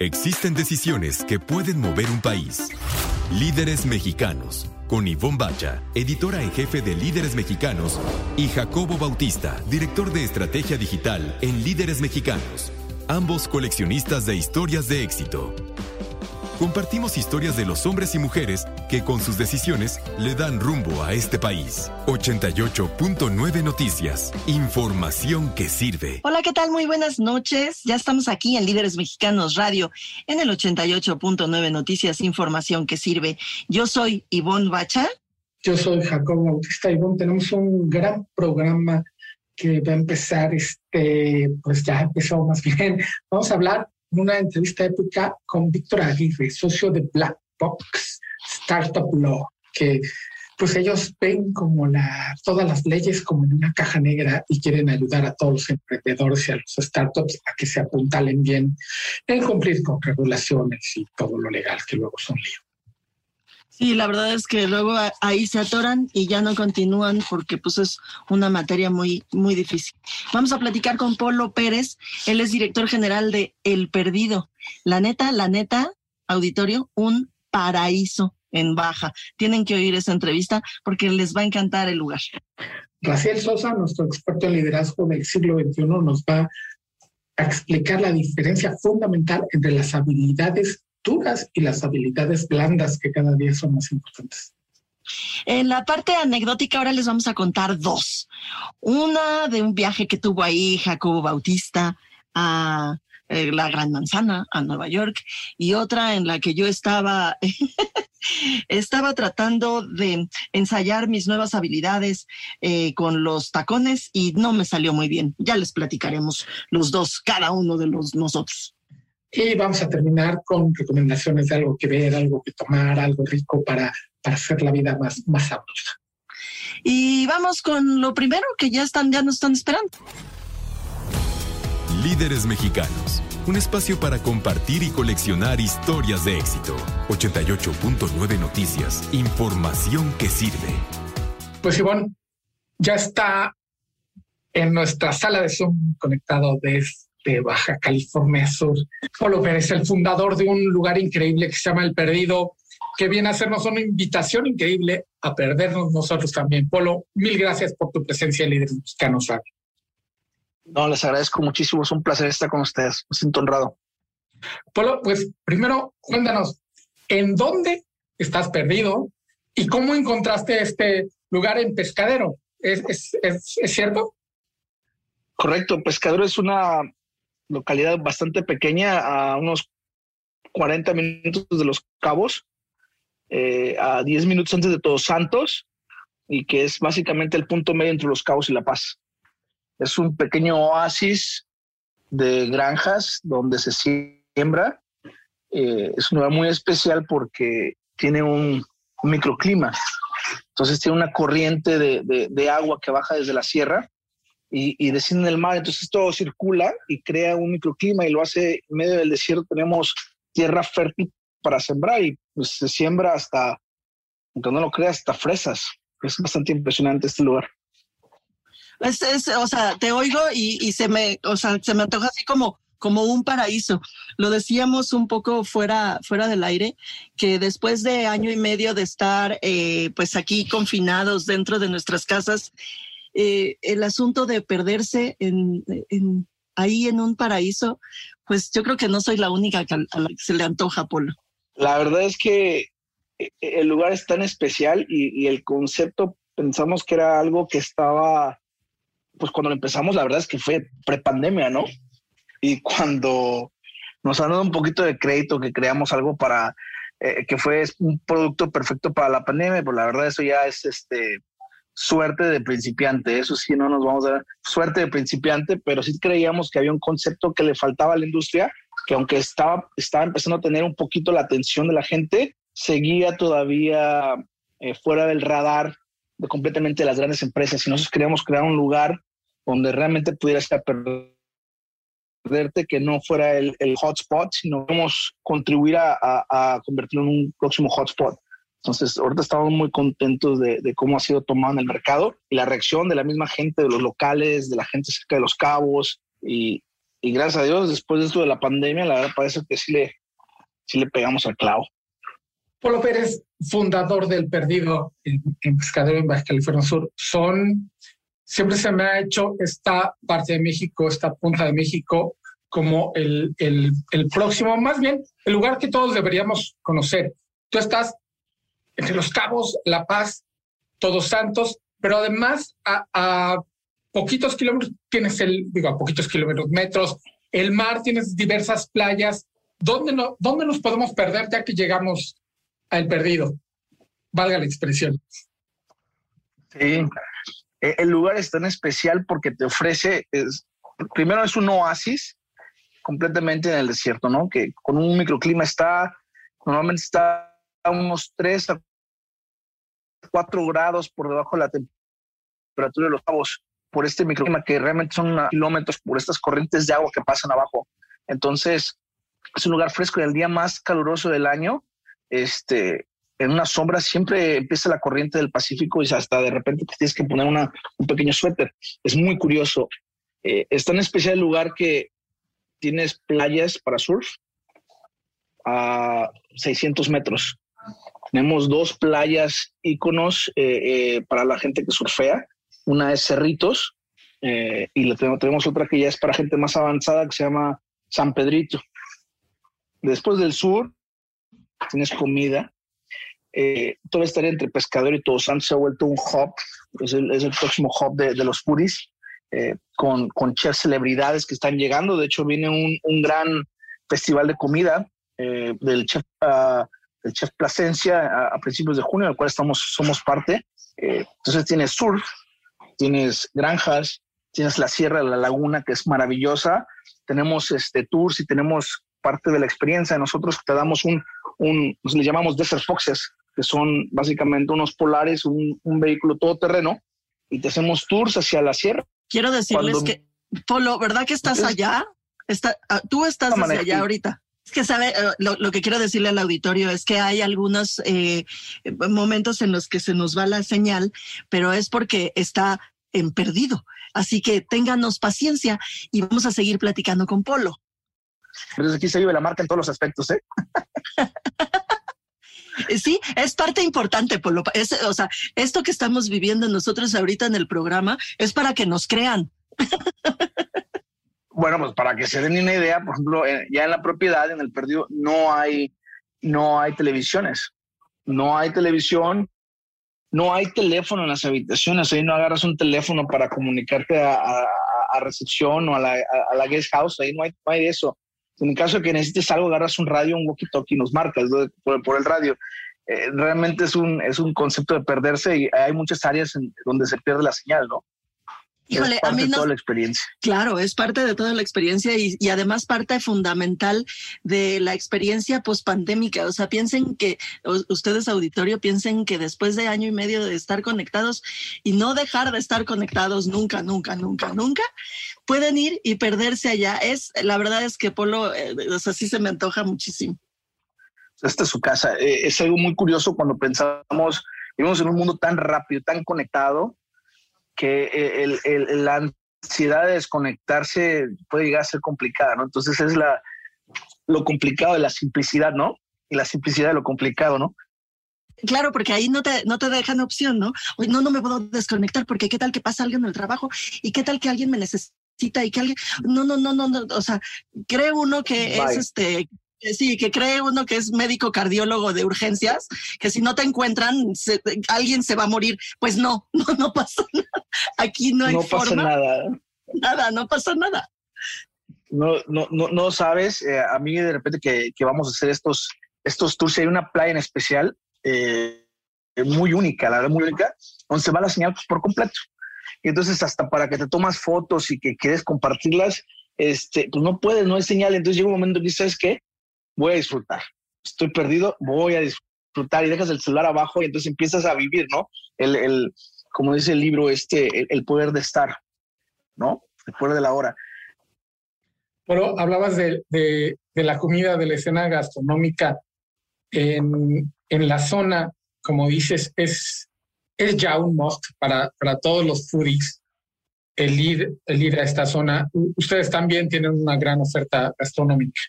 Existen decisiones que pueden mover un país. Líderes mexicanos, con Ivonne Bacha, editora en jefe de Líderes Mexicanos, y Jacobo Bautista, director de estrategia digital en Líderes Mexicanos, ambos coleccionistas de historias de éxito. Compartimos historias de los hombres y mujeres que con sus decisiones le dan rumbo a este país. 88.9 Noticias. Información que sirve. Hola, ¿qué tal? Muy buenas noches. Ya estamos aquí en Líderes Mexicanos Radio, en el 88.9 Noticias. Información que sirve. Yo soy Ivonne Bacha. Yo soy Jacobo Bautista. Ivonne, tenemos un gran programa que va a empezar, este, pues ya empezó más bien. Vamos a hablar una entrevista épica con Víctor Aguirre, socio de Black Box Startup Law, que pues ellos ven como la, todas las leyes como en una caja negra y quieren ayudar a todos los emprendedores y a los startups a que se apuntalen bien en cumplir con regulaciones y todo lo legal que luego son lío. Sí, la verdad es que luego ahí se atoran y ya no continúan porque pues es una materia muy, muy difícil. Vamos a platicar con Polo Pérez, él es director general de El Perdido. La neta, la neta, auditorio, un paraíso en Baja. Tienen que oír esa entrevista porque les va a encantar el lugar. Raciel Sosa, nuestro experto en liderazgo del siglo XXI, nos va a explicar la diferencia fundamental entre las habilidades duras y las habilidades blandas que cada día son más importantes. En la parte anecdótica ahora les vamos a contar dos. Una de un viaje que tuvo ahí Jacobo Bautista a eh, la Gran Manzana, a Nueva York, y otra en la que yo estaba, estaba tratando de ensayar mis nuevas habilidades eh, con los tacones y no me salió muy bien. Ya les platicaremos los dos, cada uno de los nosotros. Y vamos a terminar con recomendaciones de algo que ver, algo que tomar, algo rico para, para hacer la vida más, más sabrosa. Y vamos con lo primero que ya están, ya nos están esperando. Líderes mexicanos. Un espacio para compartir y coleccionar historias de éxito. 88.9 Noticias. Información que sirve. Pues Ivonne, ya está en nuestra sala de Zoom conectado desde de Baja California Sur. Polo Pérez, el fundador de un lugar increíble que se llama El Perdido, que viene a hacernos una invitación increíble a perdernos nosotros también. Polo, mil gracias por tu presencia en Líderes Mexicanos No, les agradezco muchísimo, es un placer estar con ustedes, me siento honrado. Polo, pues primero cuéntanos, ¿en dónde estás perdido y cómo encontraste este lugar en Pescadero? ¿Es, es, es cierto? Correcto, Pescadero es una localidad bastante pequeña, a unos 40 minutos de Los Cabos, eh, a 10 minutos antes de Todos Santos, y que es básicamente el punto medio entre Los Cabos y La Paz. Es un pequeño oasis de granjas donde se siembra. Eh, es un lugar muy especial porque tiene un, microclima. Entonces tiene una corriente de agua que baja desde la sierra y, y desciende en el mar, entonces todo circula y crea un microclima y lo hace en medio del desierto. Tenemos tierra fértil para sembrar y pues, se siembra hasta, aunque no lo creas, hasta fresas. Es bastante impresionante este lugar. Es, es, o sea, te oigo y, y, se me, o sea, se me antoja así como, como un paraíso. Lo decíamos un poco fuera, fuera del aire, que después de año y medio de estar, eh, pues aquí confinados dentro de nuestras casas, eh, el asunto de perderse en, ahí en un paraíso, pues yo creo que no soy la única que a la que se le antoja, Polo. La verdad es que eh, el lugar es tan especial y, el concepto pensamos que era algo que estaba, pues cuando lo empezamos, la verdad es que fue prepandemia, ¿no? Y cuando nos han dado un poquito de crédito que creamos algo para, eh, que fue un producto perfecto para la pandemia, pues la verdad eso ya es este suerte de principiante, eso sí, no nos vamos a dar suerte de principiante, pero sí creíamos que había un concepto que le faltaba a la industria, que aunque estaba, estaba empezando a tener un poquito la atención de la gente, seguía todavía eh, fuera del radar de completamente las grandes empresas y nosotros queríamos crear un lugar donde realmente pudieras perderte, que no fuera el, hotspot, sino queremos contribuir a, a convertirlo en un próximo hotspot. Entonces, ahorita estamos muy contentos de, cómo ha sido tomado en el mercado y la reacción de la misma gente, de los locales, de la gente cerca de los cabos y, y gracias a Dios, después de esto de la pandemia, la verdad parece que sí le, sí le pegamos al clavo. Polo Pérez, fundador del Perdido en, en Pescadero en Baja California Sur, son, siempre se me ha hecho esta parte de México, esta punta de México, como el, el, el próximo, más bien el lugar que todos deberíamos conocer. Tú estás entre Los Cabos, La Paz, Todos Santos, pero además a, poquitos kilómetros tienes el, digo, a poquitos kilómetros, metros, el mar, tienes diversas playas. ¿Dónde, no, ¿Dónde nos podemos perder ya que llegamos al perdido? Valga la expresión. Sí, e, el lugar es tan especial porque te ofrece, es, primero es un oasis completamente en el desierto, ¿no? Que con un microclima está, normalmente está unos 3 a 4 grados por debajo de la temperatura de los cabos por este microclima que realmente son kilómetros por estas corrientes de agua que pasan abajo. Entonces, es un lugar fresco y el día más caluroso del año, este, en una sombra siempre empieza la corriente del Pacífico y hasta de repente te tienes que poner una, un pequeño suéter. Es muy curioso. Eh, es tan especial el lugar que tienes playas para surf a 600 metros. Tenemos dos playas íconos eh, eh, para la gente que surfea una es Cerritos eh, y la tenemos, otra que ya es para gente más avanzada que se llama San Pedrito. Después del sur tienes comida. Eh, todo estaría entre pescador y todo Santos se ha vuelto un hub, es el, es el próximo hub de, de los puris, eh, con, con chefs celebridades que están llegando. De hecho, viene un, un gran festival de comida eh, del chef, uh, del chef Plasencia a, a, principios de junio, del cual estamos, somos parte. Eh, entonces tiene surf, tienes granjas, tienes la Sierra de la Laguna, que es maravillosa, tenemos este tours y tenemos parte de la experiencia. Nosotros te damos un, un pues, le llamamos Desert Foxes, que son básicamente unos polares, un, un vehículo todoterreno, y te hacemos tours hacia la sierra. Quiero decirles Cuando, que, Polo, ¿verdad que estás allá? Está, uh, tú estás hacia allá ahorita. Es que sabe, uh, lo, lo, que quiero decirle al auditorio es que hay algunos eh, momentos en los que se nos va la señal, pero es porque está en perdido. Así que ténganos paciencia y vamos a seguir platicando con Polo. Pero aquí se vive la marca en todos los aspectos, ¿eh? Sí, es parte importante, Polo. Es, o sea, esto que estamos viviendo nosotros ahorita en el programa es para que nos crean. Bueno, pues para que se den una idea, por ejemplo, ya en la propiedad, en el perdido, no hay, no hay televisiones. No hay televisión, no hay teléfono en las habitaciones. Ahí no agarras un teléfono para comunicarte a, recepción o a la, guest house. Ahí no hay, no hay eso. En el caso de que necesites algo, agarras un radio, un walkie-talkie nos marcas por, el radio. Eh, realmente es un, es un concepto de perderse y hay muchas áreas donde se pierde la señal, ¿no? Híjole, a mí no, toda la experiencia. Claro, es parte de toda la experiencia y, y además parte fundamental de la experiencia pospandémica. O sea, piensen que ustedes auditorio piensen que después de año y medio de estar conectados y no dejar de estar conectados nunca, nunca, nunca, nunca, pueden ir y perderse allá. Es la verdad es que Polo, eh, o sea, sí se me antoja muchísimo. Esta es su casa. Eh, es algo muy curioso cuando pensamos, vivimos en un mundo tan rápido, tan conectado que el, el, la ansiedad de desconectarse puede llegar a ser complicada, ¿no? Entonces es la, lo complicado de la simplicidad, ¿no? Y la simplicidad de lo complicado, ¿no? Claro, porque ahí no te, no te dejan opción, ¿no? Oye, no, no me puedo desconectar porque qué tal que pasa alguien en el trabajo y qué tal que alguien me necesita y que alguien, no, no, no, no, no, o sea, cree uno que Bye. es este, sí, que cree uno que es médico cardiólogo de urgencias, que si no te encuentran, se, alguien se va a morir. Pues no, no, no pasa nada. Aquí no hay no forma. pasa nada. Nada, no pasa nada. No, no, no, no sabes, eh, a mí de repente que, que, vamos a hacer estos, estos tours, hay una playa en especial eh, muy única, la verdad muy única, donde se va la señal pues, por completo. Y entonces hasta para que te tomas fotos y que quieres compartirlas, este, pues no puedes, no hay señal. Entonces llega un momento que sabes qué, voy a disfrutar. Estoy perdido, voy a disfrutar y dejas el celular abajo y entonces empiezas a vivir, ¿no? El, el como dice el libro, este, el, poder de estar, ¿no? El poder de la hora. Pero hablabas de, de, de la comida, de la escena gastronómica en, en la zona, como dices, es, es ya un must para, para todos los foodies. el ir, el ir a esta zona. Ustedes también tienen una gran oferta gastronómica.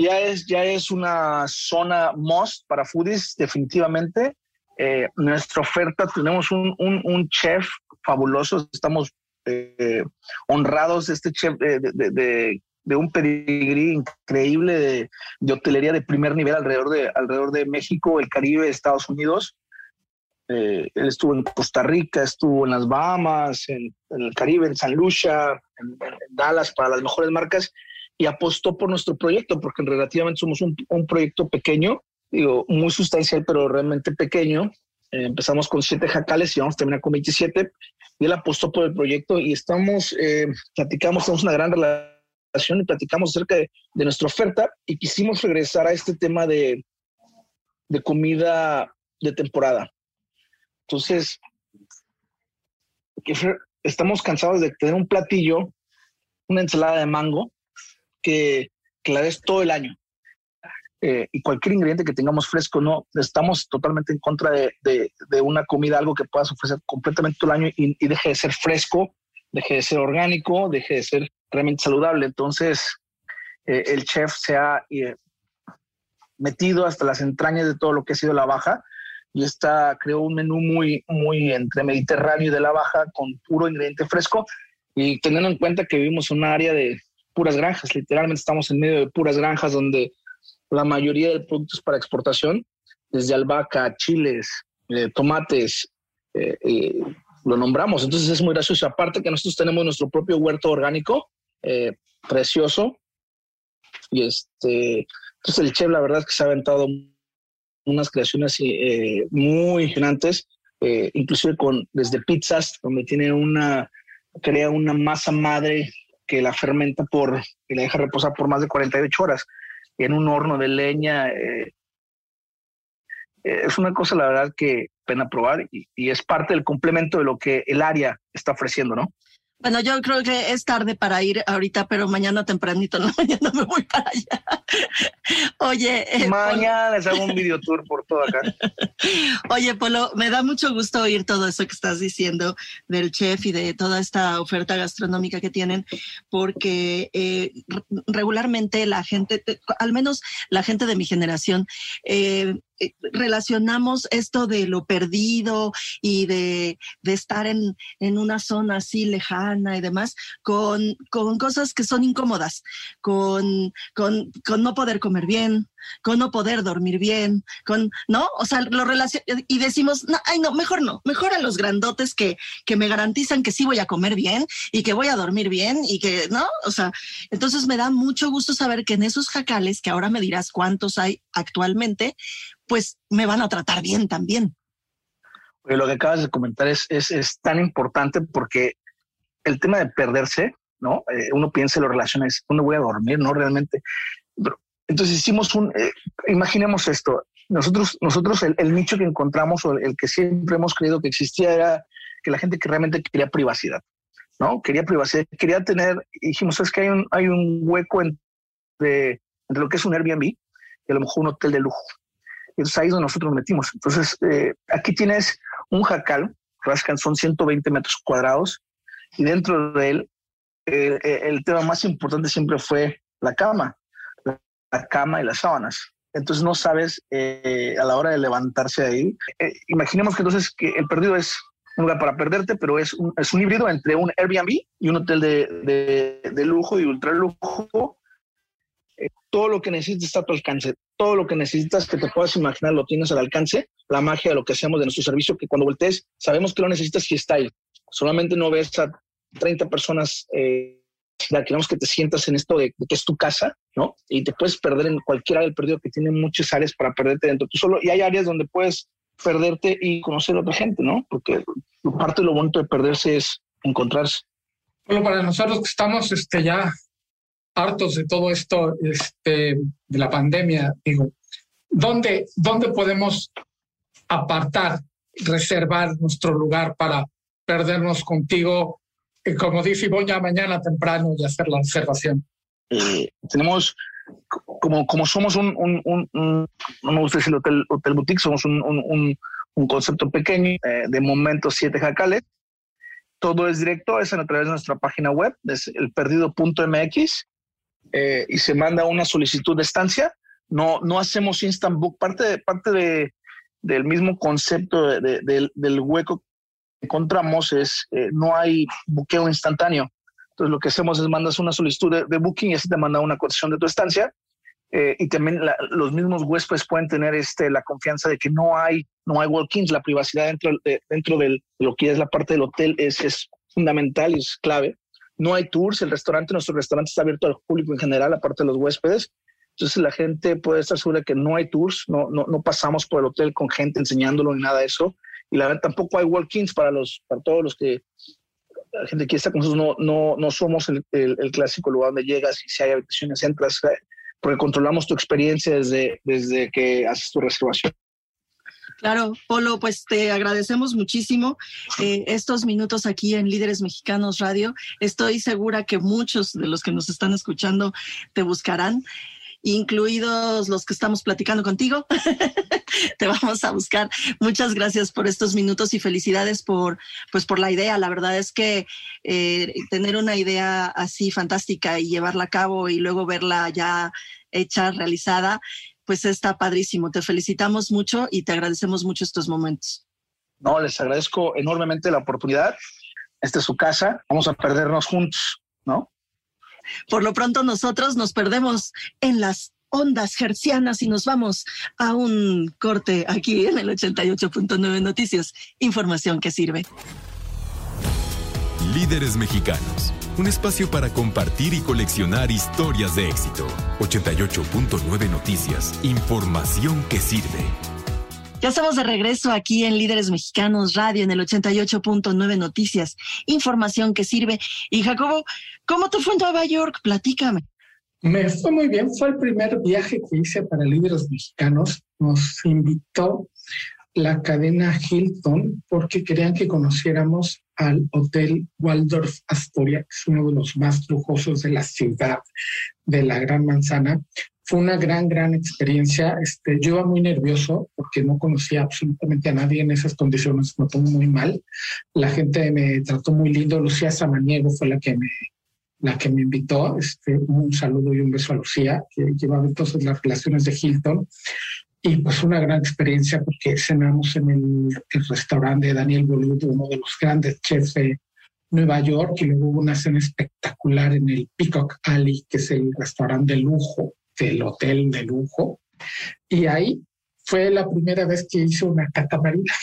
Ya es, ya es una zona must para foodies, definitivamente. Eh, nuestra oferta, tenemos un, un, un chef fabuloso, estamos eh, honrados de este chef de, de, de, un pedigrí increíble de, de, hotelería de primer nivel alrededor de, alrededor de México, el Caribe, Estados Unidos. Eh, él estuvo en Costa Rica, estuvo en las Bahamas, en, el Caribe, en San Lucia, en, Dallas para las mejores marcas y apostó por nuestro proyecto porque relativamente somos un, un proyecto pequeño, digo, muy sustancial, pero realmente pequeño. Eh, empezamos con siete jacales y vamos a terminar con 27 y él apostó por el proyecto y estamos, eh, platicamos, tenemos una gran relación y platicamos acerca de, de, nuestra oferta y quisimos regresar a este tema de, de comida de temporada. Entonces, estamos cansados de tener un platillo, una ensalada de mango, que, que la des todo el año. Eh, y cualquier ingrediente que tengamos fresco, no, estamos totalmente en contra de, de, de una comida, algo que puedas ofrecer completamente todo el año y, y, deje de ser fresco, deje de ser orgánico, deje de ser realmente saludable. Entonces, eh, el chef se ha eh, metido hasta las entrañas de todo lo que ha sido la baja y está, creó un menú muy, muy entre mediterráneo y de la baja con puro ingrediente fresco y teniendo en cuenta que vivimos en un área de puras granjas, literalmente estamos en medio de puras granjas donde la mayoría de productos para exportación, desde albahaca, chiles, eh, tomates, eh, eh, lo nombramos. Entonces es muy gracioso. Aparte que nosotros tenemos nuestro propio huerto orgánico, precioso. Y este, entonces el chef la verdad es que se ha aventado unas creaciones muy eh, inclusive con desde pizzas, donde tiene una, crea una masa madre que la fermenta por, y la deja reposar por más de 48 horas en un horno de leña. Eh, es una cosa, la verdad, que pena probar y es parte del complemento de lo que el área está ofreciendo, ¿no? Bueno, yo creo que es tarde para ir ahorita, pero mañana tempranito, no, mañana me voy para allá. Oye. Eh, mañana les hago un video tour por todo acá. Oye, Polo, me da mucho gusto oír todo eso que estás diciendo del chef y de toda esta oferta gastronómica que tienen, porque eh, regularmente la gente, al menos la gente de mi generación, eh, relacionamos esto de lo perdido y de, estar en, en, una zona así lejana y demás con, con cosas que son incómodas, con, con, no poder comer bien, con no poder dormir bien, con, ¿no? O sea, lo relacion y decimos, no, ay, no, mejor no, mejor a los grandotes que, que me garantizan que sí voy a comer bien y que voy a dormir bien y que, ¿no? O sea, entonces me da mucho gusto saber que en esos jacales, que ahora me dirás cuántos hay actualmente, pues me van a tratar bien también. Lo que acabas de comentar es, es, es tan importante porque el tema de perderse, ¿no? Eh, uno piensa en las relaciones, ¿dónde voy a dormir? No, realmente. Pero, entonces hicimos un, eh, imaginemos esto, nosotros, nosotros el, nicho que encontramos o el, que siempre hemos creído que existía era que la gente que realmente quería privacidad, ¿no? Quería privacidad, quería tener, dijimos, es que hay un, hay un hueco entre, lo que es un Airbnb y a lo mejor un hotel de lujo. Entonces ahí es donde nosotros nos metimos. Entonces eh, aquí tienes un jacal, rascan son 120 metros cuadrados y dentro de él eh, el tema más importante siempre fue la cama, la, cama y las sábanas. Entonces no sabes eh, a la hora de levantarse ahí. Eh, imaginemos que entonces que el perdido es un lugar para perderte, pero es un, es un híbrido entre un Airbnb y un hotel de, de, de lujo y ultra lujo todo lo que necesitas está a tu alcance. Todo lo que necesitas que te puedas imaginar lo tienes al alcance. La magia de lo que hacemos de nuestro servicio, que cuando voltees, sabemos que lo necesitas y está ahí. Solamente no ves a 30 personas. Eh, queremos que te sientas en esto de, de, que es tu casa, ¿no? Y te puedes perder en cualquier del perdido que tiene muchas áreas para perderte dentro tú solo. Y hay áreas donde puedes perderte y conocer a otra gente, ¿no? Porque parte de lo bonito de perderse es encontrarse. Bueno, para nosotros que estamos este, ya hartos de todo esto este, de la pandemia, digo, ¿dónde, ¿dónde podemos apartar, reservar nuestro lugar para perdernos contigo, y como dice Ivonne, mañana temprano y hacer la reservación? Eh, tenemos, como, como somos un, un, un, un, no me gusta decir hotel, hotel boutique, somos un, concepto pequeño, eh, de momento siete jacales, todo es directo, es a través de nuestra página web, es elperdido.mx, eh, y se manda una solicitud de estancia. No, no hacemos instant book, parte, de, parte de, del mismo concepto del hueco que encontramos es eh, no hay buqueo instantáneo. Entonces lo que hacemos es mandas una solicitud de, booking y así te manda una cotización de tu estancia. Eh, y también los mismos huéspedes pueden tener este, la confianza de que no hay, no hay walk-ins, la privacidad dentro, de, dentro de lo que es la parte del hotel es, es fundamental y es clave. No hay tours, el restaurante, nuestro restaurante está abierto al público en general, aparte de los huéspedes. Entonces la gente puede estar segura que no hay tours, no, no, no pasamos por el hotel con gente enseñándolo ni nada de eso. Y la verdad tampoco hay walk-ins para, los, para todos los que la gente que está con nosotros. No, no, no somos el, el, clásico lugar donde llegas y si hay habitaciones entras, eh, porque controlamos tu experiencia desde, desde que haces tu reservación. Claro, Polo, pues te agradecemos muchísimo eh, estos minutos aquí en Líderes Mexicanos Radio. Estoy segura que muchos de los que nos están escuchando te buscarán incluidos los que estamos platicando contigo. Te vamos a buscar. Muchas gracias por estos minutos y felicidades por, pues, por la idea. La verdad es que eh, tener una idea así fantástica y llevarla a cabo y luego verla ya hecha, realizada, pues está padrísimo. Te felicitamos mucho y te agradecemos mucho estos momentos. No, les agradezco enormemente la oportunidad. Esta es su casa. Vamos a perdernos juntos, ¿no? Por lo pronto nosotros nos perdemos en las ondas hercianas y nos vamos a un corte aquí en el 88.9 Noticias. Información que sirve. Líderes mexicanos. Un espacio para compartir y coleccionar historias de éxito. 88.9 Noticias. Información que sirve. Ya estamos de regreso aquí en Líderes Mexicanos Radio en el 88.9 Noticias, información que sirve. Y Jacobo, ¿cómo te fue en Nueva York? Platícame. Me fue muy bien, fue el primer viaje que hice para Líderes Mexicanos. Nos invitó la cadena Hilton porque querían que conociéramos al Hotel Waldorf Astoria, que es uno de los más lujosos de la ciudad de la Gran Manzana fue una gran, gran experiencia. Este, yo iba muy nervioso porque no conocía absolutamente a nadie en esas condiciones. Me tomó muy mal. La gente me trató muy lindo. Lucía Samaniego fue la que me, la que me invitó. Este, un saludo y un beso a Lucía, que llevaba entonces las relaciones de Hilton. Y pues una gran experiencia porque cenamos en el, restaurante de Daniel Boludo, uno de los grandes chefs de Nueva York, y luego hubo una cena espectacular en el Peacock Alley, que es el restaurante de lujo del hotel de lujo. Y ahí fue la primera vez que hice una catamarina.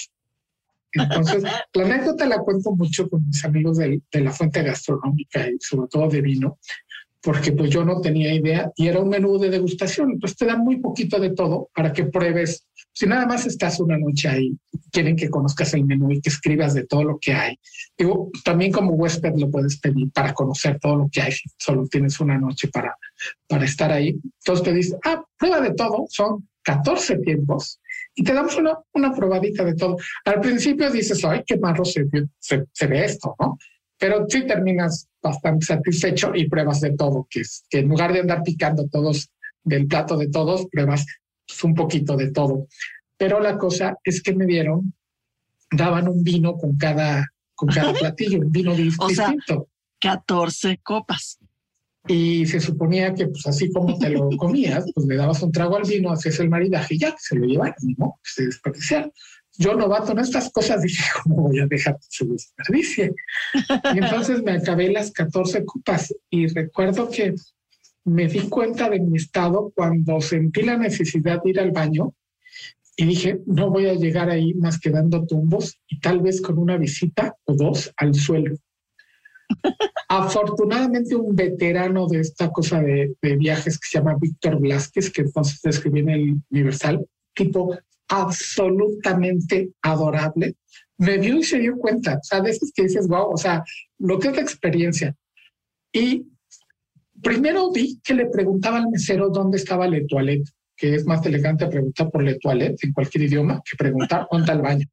Entonces, la anécdota la cuento mucho con mis amigos de, de, la fuente gastronómica y sobre todo de vino, porque pues yo no tenía idea y era un menú de degustación, entonces te dan muy poquito de todo para que pruebes. Si nada más estás una noche ahí, quieren que conozcas el menú y que escribas de todo lo que hay. Digo, también como huésped lo puedes pedir para conocer todo lo que hay, solo tienes una noche para, para estar ahí. Entonces te dices, ah, prueba de todo, son 14 tiempos y te damos una, una probadita de todo. Al principio dices, ay, qué malo se, se, se ve esto, ¿no? pero sí terminas bastante satisfecho y pruebas de todo, que es que en lugar de andar picando todos del plato de todos, pruebas pues, un poquito de todo. Pero la cosa es que me dieron, daban un vino con cada, con cada platillo, un vino distinto. Sea, 14 copas. Y se suponía que, pues así como te lo comías, pues le dabas un trago al vino, hacías el maridaje y ya, se lo llevaron, ¿no? Se desperdiciaron yo novato en estas cosas dije, ¿cómo voy a dejar que se desperdicie? Y entonces me acabé las 14 copas y recuerdo que me di cuenta de mi estado cuando sentí la necesidad de ir al baño y dije, no voy a llegar ahí más que dando tumbos y tal vez con una visita o dos al suelo. Afortunadamente un veterano de esta cosa de, de viajes que se llama Víctor Blasquez, que entonces escribió en el Universal, tipo absolutamente adorable, me vio y se dio cuenta. O sea, de veces que dices, wow, o sea, lo que es la experiencia. Y primero vi que le preguntaba al mesero dónde estaba la toilette, que es más elegante preguntar por la toilette en cualquier idioma que preguntar dónde está el baño.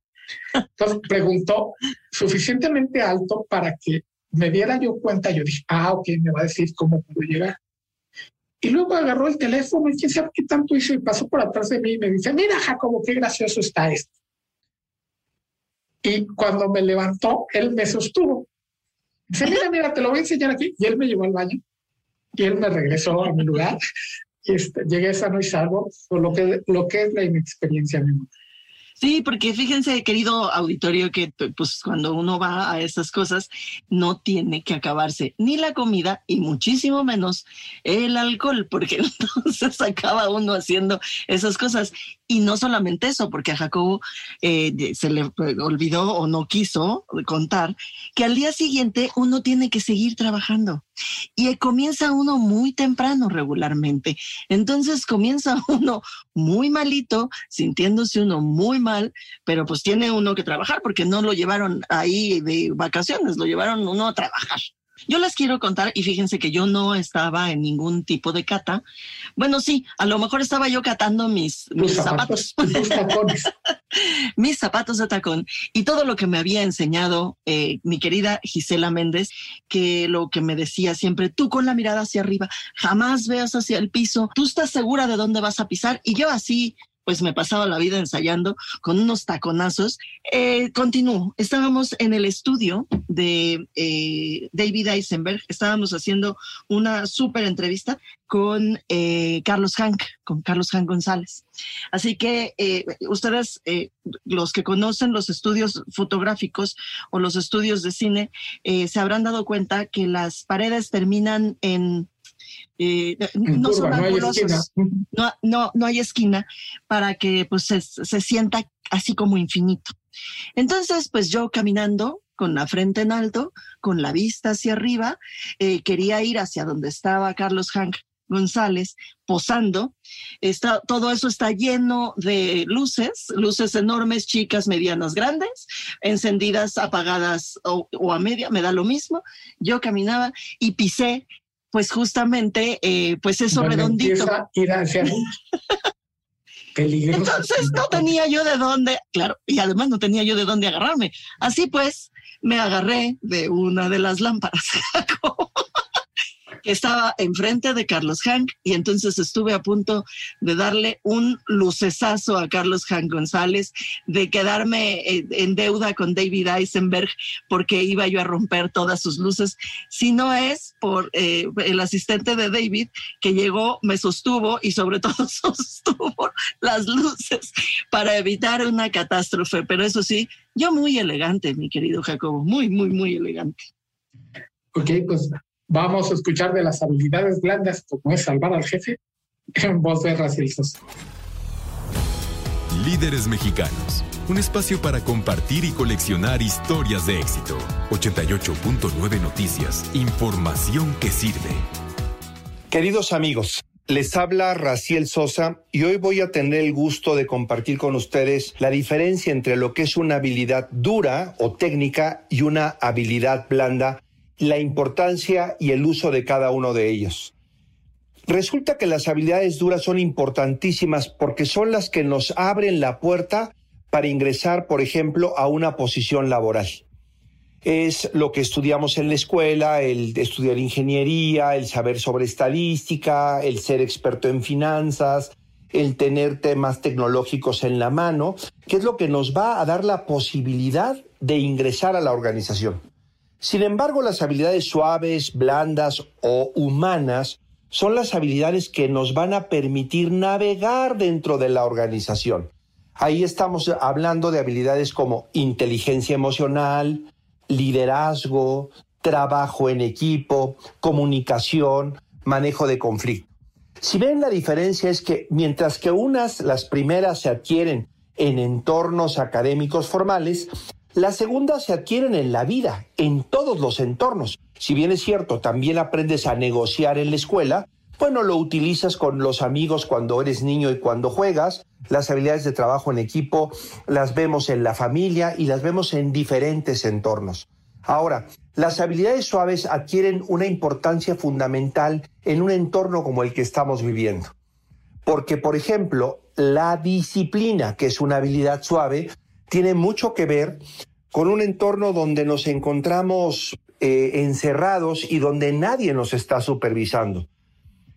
Entonces preguntó suficientemente alto para que me diera yo cuenta. Yo dije, ah, ok, me va a decir cómo puedo llegar. Y luego agarró el teléfono y quién sabe qué tanto hizo y pasó por atrás de mí y me dice, mira Jacobo, qué gracioso está esto. Y cuando me levantó, él me sostuvo. Dice, mira, mira, te lo voy a enseñar aquí. Y él me llevó al baño y él me regresó a mi lugar. Y este, llegué sano y salvo por lo que, lo que es la inexperiencia misma. Sí, porque fíjense, querido auditorio, que pues cuando uno va a esas cosas no tiene que acabarse ni la comida y muchísimo menos el alcohol, porque entonces acaba uno haciendo esas cosas. Y no solamente eso, porque a Jacobo eh, se le olvidó o no quiso contar que al día siguiente uno tiene que seguir trabajando y comienza uno muy temprano regularmente. Entonces comienza uno muy malito, sintiéndose uno muy mal, pero pues tiene uno que trabajar porque no lo llevaron ahí de vacaciones, lo llevaron uno a trabajar. Yo les quiero contar, y fíjense que yo no estaba en ningún tipo de cata. Bueno, sí, a lo mejor estaba yo catando mis, mis zapatos. mis zapatos de tacón. Y todo lo que me había enseñado eh, mi querida Gisela Méndez, que lo que me decía siempre, tú con la mirada hacia arriba, jamás veas hacia el piso, tú estás segura de dónde vas a pisar. Y yo así pues me pasaba la vida ensayando con unos taconazos. Eh, continúo, estábamos en el estudio de eh, David Eisenberg, estábamos haciendo una súper entrevista con eh, Carlos Hank, con Carlos Hank González. Así que ustedes, los que conocen los estudios fotográficos o los estudios de cine, se habrán dado cuenta que las paredes terminan en eh, no son no hay, no, no, hay esquina para que pues se, sienta así como infinito. Entonces, pues yo caminando con la frente en alto, con la vista hacia arriba, eh, quería ir hacia donde estaba Carlos Hank González posando. Está, todo eso está lleno de luces, luces enormes, chicas, medianas, grandes, encendidas, apagadas o, o, a media, me da lo mismo. Yo caminaba y pisé pues justamente, eh, pues eso redondito. Ir hacia Peligroso. Entonces no tenía yo de dónde, claro, y además no tenía yo de dónde agarrarme. Así pues, me agarré de una de las lámparas. estaba enfrente de Carlos Hank y entonces estuve a punto de darle un lucesazo a Carlos Hank González, de quedarme eh, en deuda con David Eisenberg porque iba yo a romper todas sus luces, si no es por eh, el asistente de David que llegó, me sostuvo y sobre todo sostuvo las luces para evitar una catástrofe. Pero eso sí, yo muy elegante, mi querido Jacobo, muy, muy, muy elegante. Ok, pues Vamos a escuchar de las habilidades blandas como es salvar al jefe en voz de Raciel Líderes mexicanos. Un espacio para compartir y coleccionar historias de éxito. 88.9 Noticias. Información que sirve. Queridos amigos, les habla Raciel Sosa y hoy voy a tener el gusto de compartir con ustedes la diferencia entre lo que es una habilidad dura o técnica y una habilidad blanda la importancia y el uso de cada uno de ellos. Resulta que las habilidades duras son importantísimas porque son las que nos abren la puerta para ingresar, por ejemplo, a una posición laboral. Es lo que estudiamos en la escuela, el estudiar ingeniería, el saber sobre estadística, el ser experto en finanzas, el tener temas tecnológicos en la mano, que es lo que nos va a dar la posibilidad de ingresar a la organización. Sin embargo, las habilidades suaves, blandas o humanas son las habilidades que nos van a permitir navegar dentro de la organización. Ahí estamos hablando de habilidades como inteligencia emocional, liderazgo, trabajo en equipo, comunicación, manejo de conflicto. Si ven la diferencia es que mientras que unas, las primeras se adquieren en entornos académicos formales, las segundas se adquieren en la vida, en todos los entornos. Si bien es cierto, también aprendes a negociar en la escuela, bueno, lo utilizas con los amigos cuando eres niño y cuando juegas. Las habilidades de trabajo en equipo las vemos en la familia y las vemos en diferentes entornos. Ahora, las habilidades suaves adquieren una importancia fundamental en un entorno como el que estamos viviendo. Porque, por ejemplo, la disciplina, que es una habilidad suave, tiene mucho que ver con un entorno donde nos encontramos eh, encerrados y donde nadie nos está supervisando.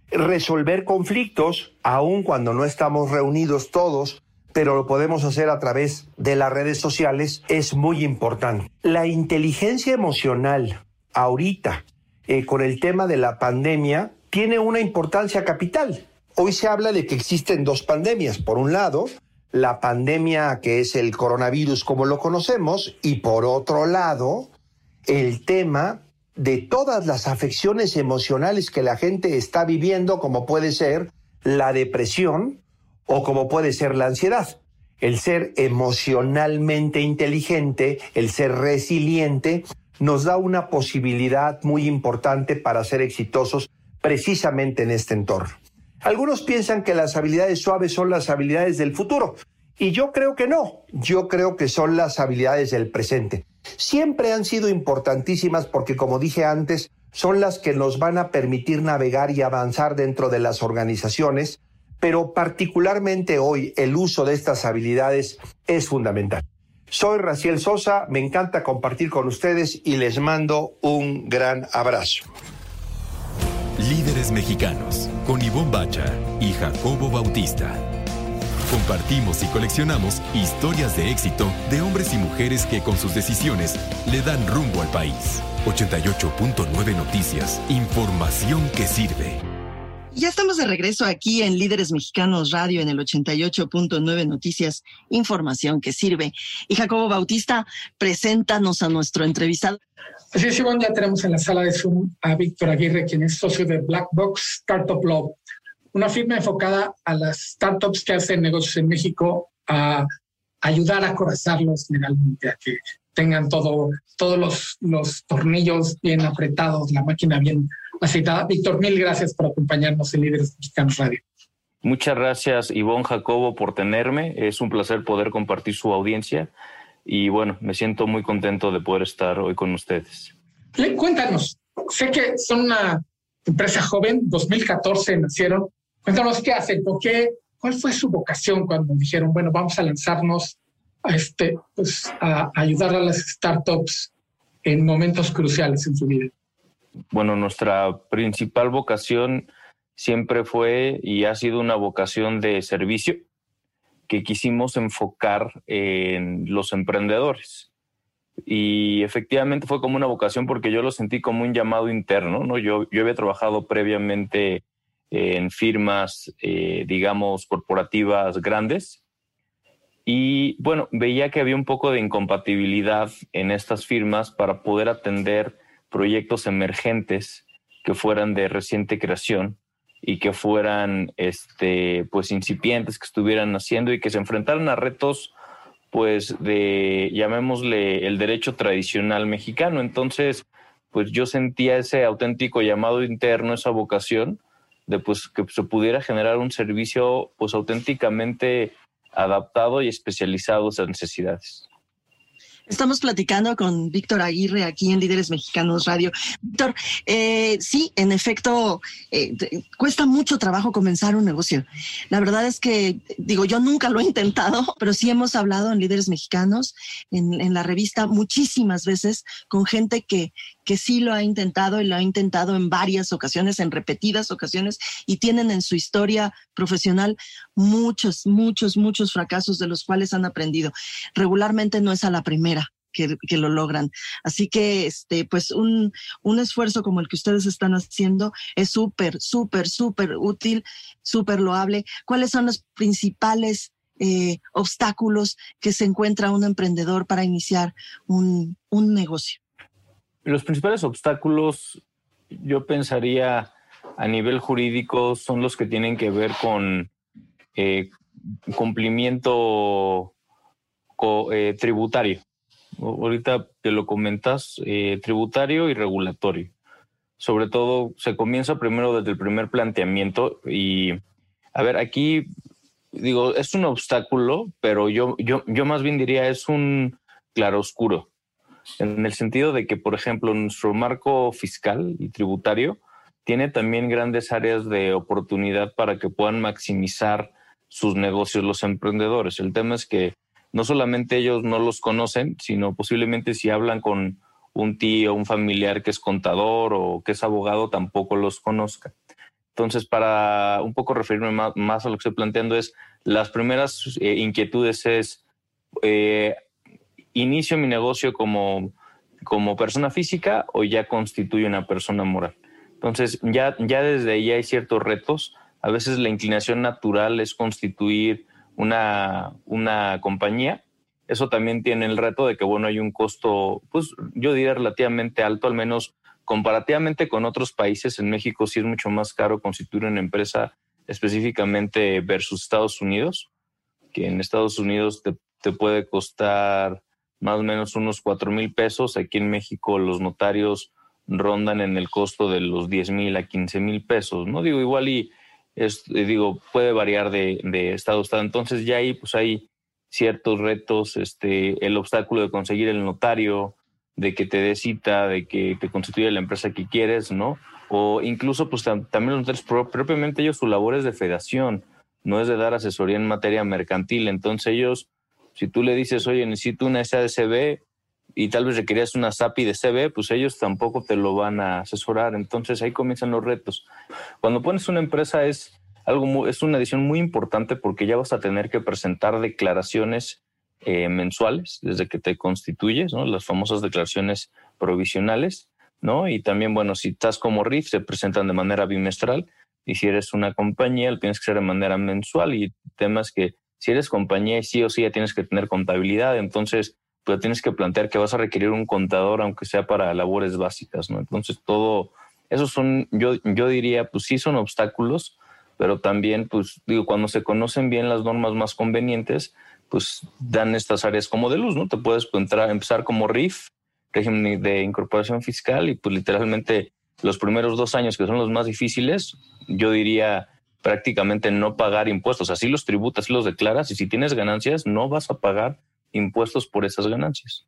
Resolver conflictos, aun cuando no estamos reunidos todos, pero lo podemos hacer a través de las redes sociales, es muy importante. La inteligencia emocional ahorita eh, con el tema de la pandemia tiene una importancia capital. Hoy se habla de que existen dos pandemias. Por un lado, la pandemia que es el coronavirus como lo conocemos y por otro lado, el tema de todas las afecciones emocionales que la gente está viviendo, como puede ser la depresión o como puede ser la ansiedad. El ser emocionalmente inteligente, el ser resiliente, nos da una posibilidad muy importante para ser exitosos precisamente en este entorno. Algunos piensan que las habilidades suaves son las habilidades del futuro y yo creo que no, yo creo que son las habilidades del presente. Siempre han sido importantísimas porque, como dije antes, son las que nos van a permitir navegar y avanzar dentro de las organizaciones, pero particularmente hoy el uso de estas habilidades es fundamental. Soy Raciel Sosa, me encanta compartir con ustedes y les mando un gran abrazo. Líderes mexicanos con Ivonne Bacha y Jacobo Bautista. Compartimos y coleccionamos historias de éxito de hombres y mujeres que con sus decisiones le dan rumbo al país. 88.9 Noticias, información que sirve. Ya estamos de regreso aquí en Líderes Mexicanos Radio en el 88.9 Noticias, información que sirve. Y Jacobo Bautista, preséntanos a nuestro entrevistado. Así es, Simón, ya tenemos en la sala de Zoom a Víctor Aguirre, quien es socio de Black Box Startup Law, una firma enfocada a las startups que hacen negocios en México, a ayudar a corazarlos legalmente, a que tengan todo, todos los, los tornillos bien apretados, la máquina bien aceitada. Víctor, mil gracias por acompañarnos en Líderes Mexicanos Radio. Muchas gracias, Ivonne Jacobo, por tenerme. Es un placer poder compartir su audiencia y bueno, me siento muy contento de poder estar hoy con ustedes. Cuéntanos, sé que son una empresa joven, 2014 nacieron. Cuéntanos qué hacen, ¿por qué? ¿Cuál fue su vocación cuando dijeron, bueno, vamos a lanzarnos a, este, pues, a ayudar a las startups en momentos cruciales en su vida? Bueno, nuestra principal vocación siempre fue y ha sido una vocación de servicio que quisimos enfocar en los emprendedores. Y efectivamente fue como una vocación porque yo lo sentí como un llamado interno, ¿no? Yo, yo había trabajado previamente en firmas, eh, digamos, corporativas grandes y bueno, veía que había un poco de incompatibilidad en estas firmas para poder atender proyectos emergentes que fueran de reciente creación y que fueran este pues incipientes que estuvieran haciendo y que se enfrentaran a retos pues de llamémosle el derecho tradicional mexicano. Entonces pues yo sentía ese auténtico llamado interno esa vocación de pues que se pudiera generar un servicio pues auténticamente adaptado y especializado a esas necesidades Estamos platicando con Víctor Aguirre aquí en Líderes Mexicanos Radio. Víctor, eh, sí, en efecto, eh, cuesta mucho trabajo comenzar un negocio. La verdad es que, digo, yo nunca lo he intentado, pero sí hemos hablado en Líderes Mexicanos, en, en la revista, muchísimas veces con gente que, que sí lo ha intentado y lo ha intentado en varias ocasiones, en repetidas ocasiones, y tienen en su historia profesional muchos, muchos, muchos fracasos de los cuales han aprendido. Regularmente no es a la primera. Que, lo logran. Así que, este, pues un, un esfuerzo como el que ustedes están haciendo es súper, súper, súper útil, súper loable. ¿Cuáles son los principales eh, obstáculos que se encuentra un emprendedor para iniciar un, un negocio? Los principales obstáculos, yo pensaría a nivel jurídico, son los que tienen que ver con eh, cumplimiento eh, tributario. Ahorita te lo comentas, eh, tributario y regulatorio. Sobre todo, se comienza primero desde el primer planteamiento y, a ver, aquí digo, es un obstáculo, pero yo, yo, yo más bien diría es un claroscuro en el sentido de que, por ejemplo, nuestro marco fiscal y tributario tiene también grandes áreas de oportunidad para que puedan maximizar sus negocios los emprendedores. El tema es que no solamente ellos no los conocen, sino posiblemente si hablan con un tío, un familiar que es contador o que es abogado, tampoco los conozca. Entonces, para un poco referirme más, a lo que estoy planteando es, las primeras eh, inquietudes es, eh, inicio mi negocio como como persona física o ya constituye una persona moral. Entonces, ya, ya desde ahí hay ciertos retos. A veces la inclinación natural es constituir una, una compañía. Eso también tiene el reto de que, bueno, hay un costo, pues yo diría relativamente alto, al menos comparativamente con otros países. En México sí es mucho más caro constituir una empresa específicamente versus Estados Unidos, que en Estados Unidos te, te puede costar más o menos unos cuatro mil pesos. Aquí en México los notarios rondan en el costo de los 10 mil a 15 mil pesos, ¿no? Digo, igual y, es, digo, puede variar de, de estado a estado. Entonces ya ahí, pues hay ciertos retos, este, el obstáculo de conseguir el notario, de que te dé cita, de que te constituya la empresa que quieres, ¿no? O incluso, pues también los notarios, propiamente ellos, su labor es de federación, no es de dar asesoría en materia mercantil. Entonces ellos, si tú le dices, oye, necesito una SADCB, y tal vez requerías una SAPI de CB, pues ellos tampoco te lo van a asesorar. Entonces ahí comienzan los retos. Cuando pones una empresa es algo es una edición muy importante porque ya vas a tener que presentar declaraciones eh, mensuales desde que te constituyes, ¿no? Las famosas declaraciones provisionales, ¿no? Y también, bueno, si estás como RIF, se presentan de manera bimestral y si eres una compañía, tienes que ser de manera mensual y temas que si eres compañía, sí o sí ya tienes que tener contabilidad, entonces pero tienes que plantear que vas a requerir un contador, aunque sea para labores básicas, ¿no? Entonces, todo, esos son, yo, yo diría, pues sí son obstáculos, pero también, pues digo, cuando se conocen bien las normas más convenientes, pues dan estas áreas como de luz, ¿no? Te puedes entrar, empezar como RIF, régimen de incorporación fiscal, y pues literalmente los primeros dos años, que son los más difíciles, yo diría prácticamente no pagar impuestos. Así los tributas, los declaras, y si tienes ganancias, no vas a pagar impuestos por esas ganancias.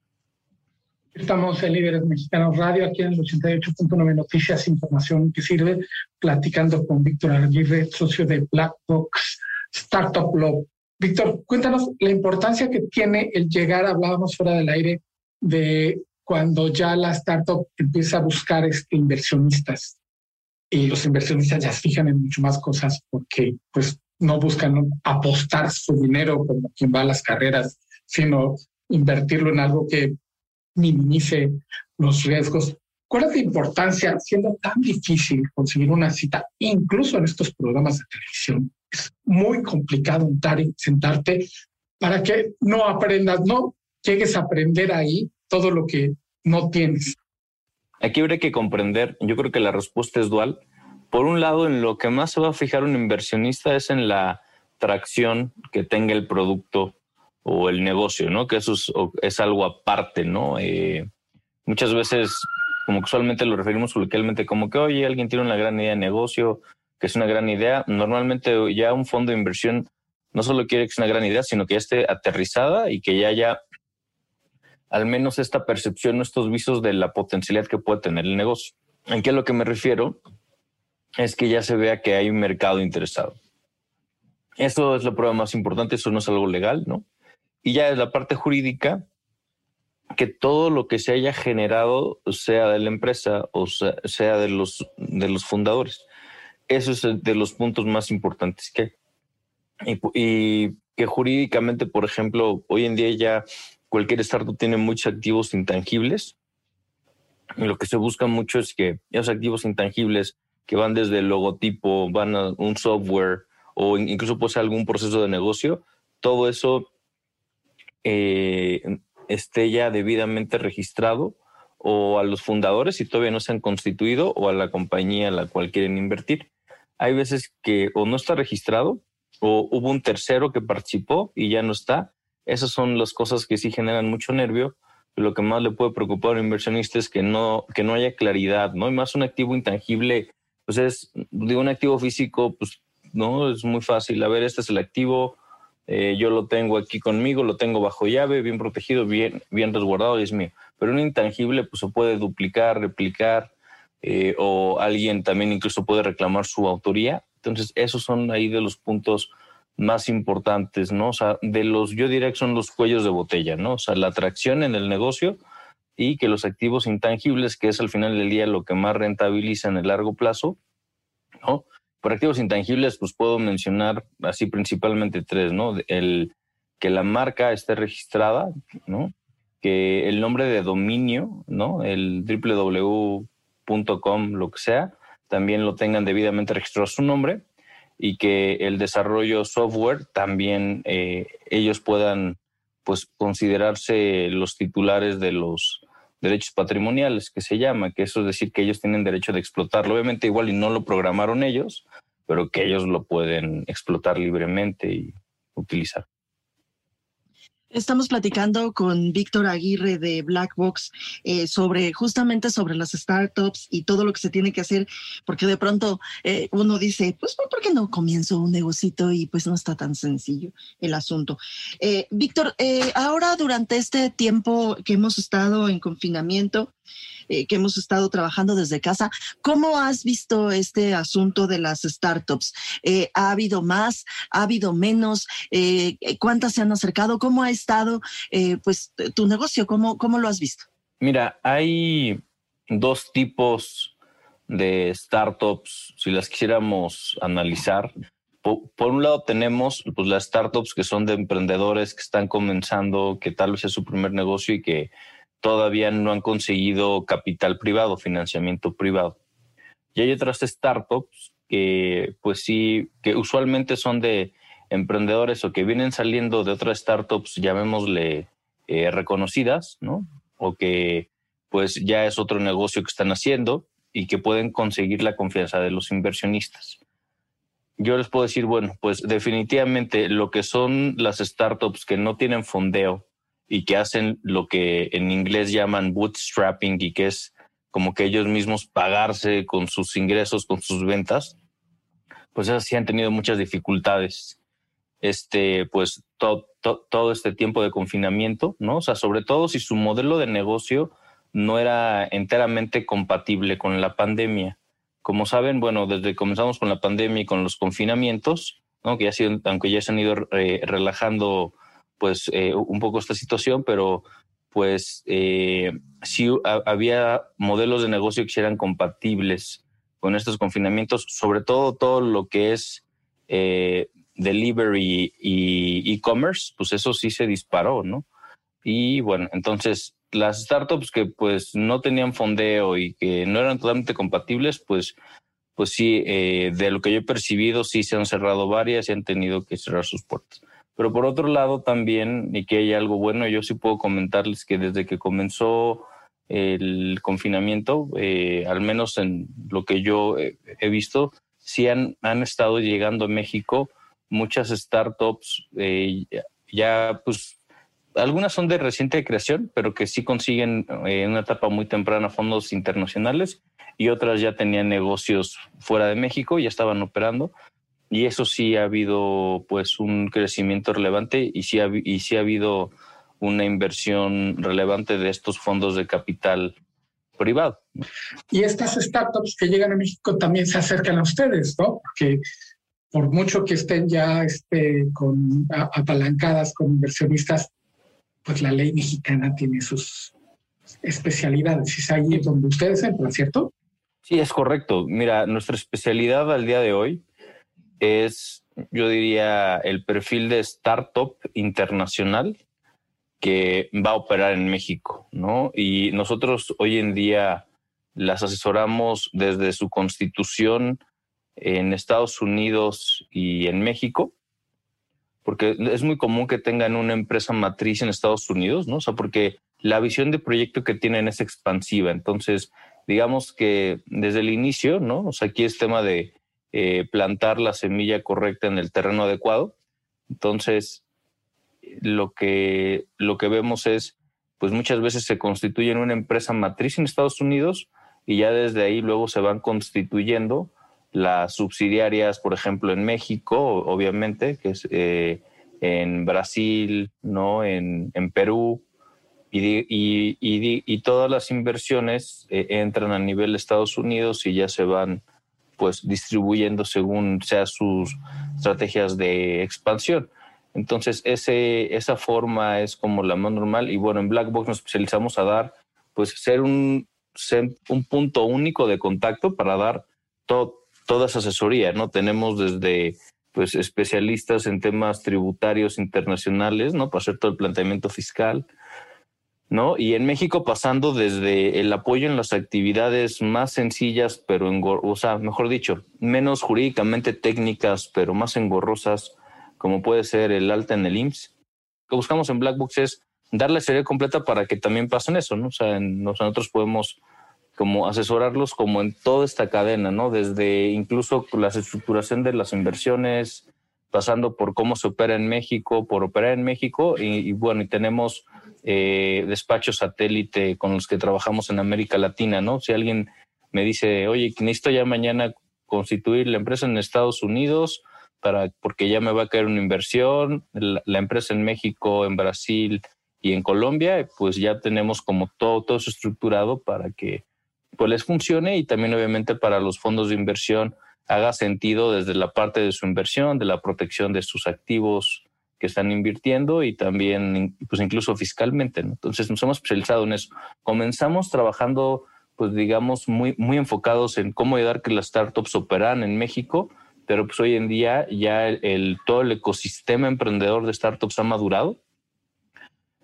Estamos en Líderes Mexicanos Radio, aquí en el 88.9 Noticias, información que sirve, platicando con Víctor Aguirre, socio de Black Box Startup Lab. Víctor, cuéntanos la importancia que tiene el llegar, hablábamos fuera del aire, de cuando ya la startup empieza a buscar este, inversionistas. Y los inversionistas ya se fijan en mucho más cosas porque pues no buscan apostar su dinero como quien va a las carreras sino invertirlo en algo que minimice los riesgos. ¿Cuál es la importancia, siendo tan difícil conseguir una cita, incluso en estos programas de televisión? Es muy complicado entrar y sentarte para que no aprendas, no llegues a aprender ahí todo lo que no tienes. Aquí habría que comprender, yo creo que la respuesta es dual. Por un lado, en lo que más se va a fijar un inversionista es en la tracción que tenga el producto o el negocio, ¿no? Que eso es, algo aparte, ¿no? Eh, muchas veces, como usualmente lo referimos coloquialmente como que, oye, alguien tiene una gran idea de negocio, que es una gran idea. Normalmente ya un fondo de inversión no solo quiere que sea una gran idea, sino que ya esté aterrizada y que ya haya al menos esta percepción, estos visos de la potencialidad que puede tener el negocio. ¿En qué lo que me refiero? Es que ya se vea que hay un mercado interesado. Esto es la prueba más importante, eso no es algo legal, ¿no? Y ya es la parte jurídica, que todo lo que se haya generado sea de la empresa o sea, de, los, de los fundadores. Eso es de los puntos más importantes que hay. Y, que jurídicamente, por ejemplo, hoy en día ya cualquier startup tiene muchos activos intangibles. Y lo que se busca mucho es que esos activos intangibles que van desde el logotipo, van a un software o incluso puede ser algún proceso de negocio, todo eso eh, esté ya debidamente registrado o a los fundadores si todavía no se han constituido o a la compañía a la cual quieren invertir. Hay veces que o no está registrado o hubo un tercero que participó y ya no está. Esas son las cosas que sí generan mucho nervio. Lo que más le puede preocupar a un inversionista es que no, que no haya claridad, ¿no? Y más un activo intangible, pues es, de un activo físico, pues no, es muy fácil. A ver, este es el activo, eh, yo lo tengo aquí conmigo, lo tengo bajo llave, bien protegido, bien, bien resguardado y es mío. Pero un intangible pues, se puede duplicar, replicar, eh, o alguien también incluso puede reclamar su autoría. Entonces, esos son ahí de los puntos más importantes, ¿no? O sea, de los, yo diría que son los cuellos de botella, ¿no? O sea, la atracción en el negocio y que los activos intangibles, que es al final del día lo que más rentabiliza en el largo plazo, ¿no? Por activos intangibles, pues puedo mencionar así principalmente tres, ¿no? El que la marca esté registrada, ¿no? que el nombre de dominio, ¿no? El www.com, lo que sea, también lo tengan debidamente registrado su nombre y que el desarrollo software también eh, ellos puedan pues considerarse los titulares de los derechos patrimoniales que se llama, que eso es decir que ellos tienen derecho de explotarlo. Obviamente igual y no lo programaron ellos, pero que ellos lo pueden explotar libremente y utilizar. Estamos platicando con Víctor Aguirre de Blackbox eh, sobre justamente sobre las startups y todo lo que se tiene que hacer, porque de pronto eh, uno dice, pues ¿por qué no comienzo un negocito y pues no está tan sencillo el asunto? Eh, Víctor, ahora durante este tiempo que hemos estado en confinamiento, eh, que hemos estado trabajando desde casa. ¿Cómo has visto este asunto de las startups? Eh, ¿Ha habido más? ¿Ha habido menos? Eh, ¿Cuántas se han acercado? ¿Cómo ha estado pues, tu negocio? ¿Cómo, ¿Cómo lo has visto? Mira, hay dos tipos de startups, si las quisiéramos analizar. Por, un lado tenemos pues, las startups que son de emprendedores que están comenzando, que tal vez es su primer negocio y que todavía no han conseguido capital privado, financiamiento privado. Y hay otras startups que, pues sí, que usualmente son de emprendedores o que vienen saliendo de otras startups, llamémosle eh, reconocidas, ¿no? O que pues ya es otro negocio que están haciendo y que pueden conseguir la confianza de los inversionistas. Yo les puedo decir, bueno, pues definitivamente lo que son las startups que no tienen fondeo y que hacen lo que en inglés llaman bootstrapping y que es como que ellos mismos pagarse con sus ingresos, con sus ventas, pues esas sí han tenido muchas dificultades. Este, pues todo este tiempo de confinamiento, ¿no? O sea, sobre todo si su modelo de negocio no era enteramente compatible con la pandemia. Como saben, bueno, desde que comenzamos con la pandemia y con los confinamientos, ¿no? que ya sido, aunque ya se han ido eh, relajando pues eh, un poco esta situación, pero pues eh, sí había modelos de negocio que eran compatibles con estos confinamientos, sobre todo todo lo que es eh, delivery y e-commerce, pues eso sí se disparó, ¿no? Y bueno, entonces las startups que pues no tenían fondeo y que no eran totalmente compatibles, pues pues sí, de lo que yo he percibido, sí se han cerrado varias y han tenido que cerrar sus puertas. Pero por otro lado también, y que hay algo bueno, yo sí puedo comentarles que desde que comenzó el confinamiento, eh, al menos en lo que yo he visto, sí han, han estado llegando a México muchas startups, eh, ya pues algunas son de reciente creación, pero que sí consiguen eh, en una etapa muy temprana fondos internacionales y otras ya tenían negocios fuera de México, ya estaban operando y eso sí ha habido pues un crecimiento relevante y sí ha, y sí ha habido una inversión relevante de estos fondos de capital privado. Y estas startups que llegan a México también se acercan a ustedes, ¿no? Porque por mucho que estén ya este, con, apalancadas con inversionistas, pues la ley mexicana tiene sus especialidades. Y es ahí donde ustedes entran, ¿cierto? Sí, es correcto. Mira, nuestra especialidad al día de hoy es, yo diría, el perfil de startup internacional que va a operar en México, ¿no? Y nosotros hoy en día las asesoramos desde su constitución en Estados Unidos y en México, porque es muy común que tengan una empresa matriz en Estados Unidos, ¿no? O sea, porque la visión de proyecto que tienen es expansiva. Entonces, digamos que desde el inicio, ¿no? O sea, aquí es tema de eh, plantar la semilla correcta en el terreno adecuado. Entonces, lo que, lo que vemos es, pues muchas veces se constituye en una empresa matriz en Estados Unidos y ya desde ahí luego se van constituyendo las subsidiarias, por ejemplo, en México, obviamente, que es eh, en Brasil, ¿no? en, en Perú, y, y, y, todas las inversiones eh, entran a nivel de Estados Unidos y ya se van pues distribuyendo según sea sus estrategias de expansión. Entonces, ese, esa forma es como la más normal. Y bueno, en Blackbox nos especializamos a dar, pues, ser un, un punto único de contacto para dar toda esa asesoría, ¿no? Tenemos desde, pues, especialistas en temas tributarios internacionales, ¿no? Para hacer todo el planteamiento fiscal. ¿No? Y en México pasando desde el apoyo en las actividades más sencillas, pero o sea, mejor dicho, menos jurídicamente técnicas, pero más engorrosas, como puede ser el alta en el IMSS. Lo que buscamos en Black Box es darle serie completa para que también pasen eso, ¿no? O sea, nosotros podemos como asesorarlos como en toda esta cadena, ¿no? Desde incluso la estructuración de las inversiones, pasando por cómo se opera en México, por operar en México, y, bueno, y tenemos eh, despachos satélite con los que trabajamos en América Latina, ¿no? Si alguien me dice, oye, necesito ya mañana constituir la empresa en Estados Unidos para porque ya me va a caer una inversión, la, empresa en México, en Brasil y en Colombia, pues ya tenemos como todo, todo estructurado para que pues les funcione y también obviamente para los fondos de inversión haga sentido desde la parte de su inversión, de la protección de sus activos que están invirtiendo y también, pues incluso fiscalmente. Entonces nos hemos especializado en eso. Comenzamos trabajando, pues digamos, muy, muy enfocados en cómo ayudar que las startups operan en México, pero pues hoy en día ya el, todo el ecosistema emprendedor de startups ha madurado.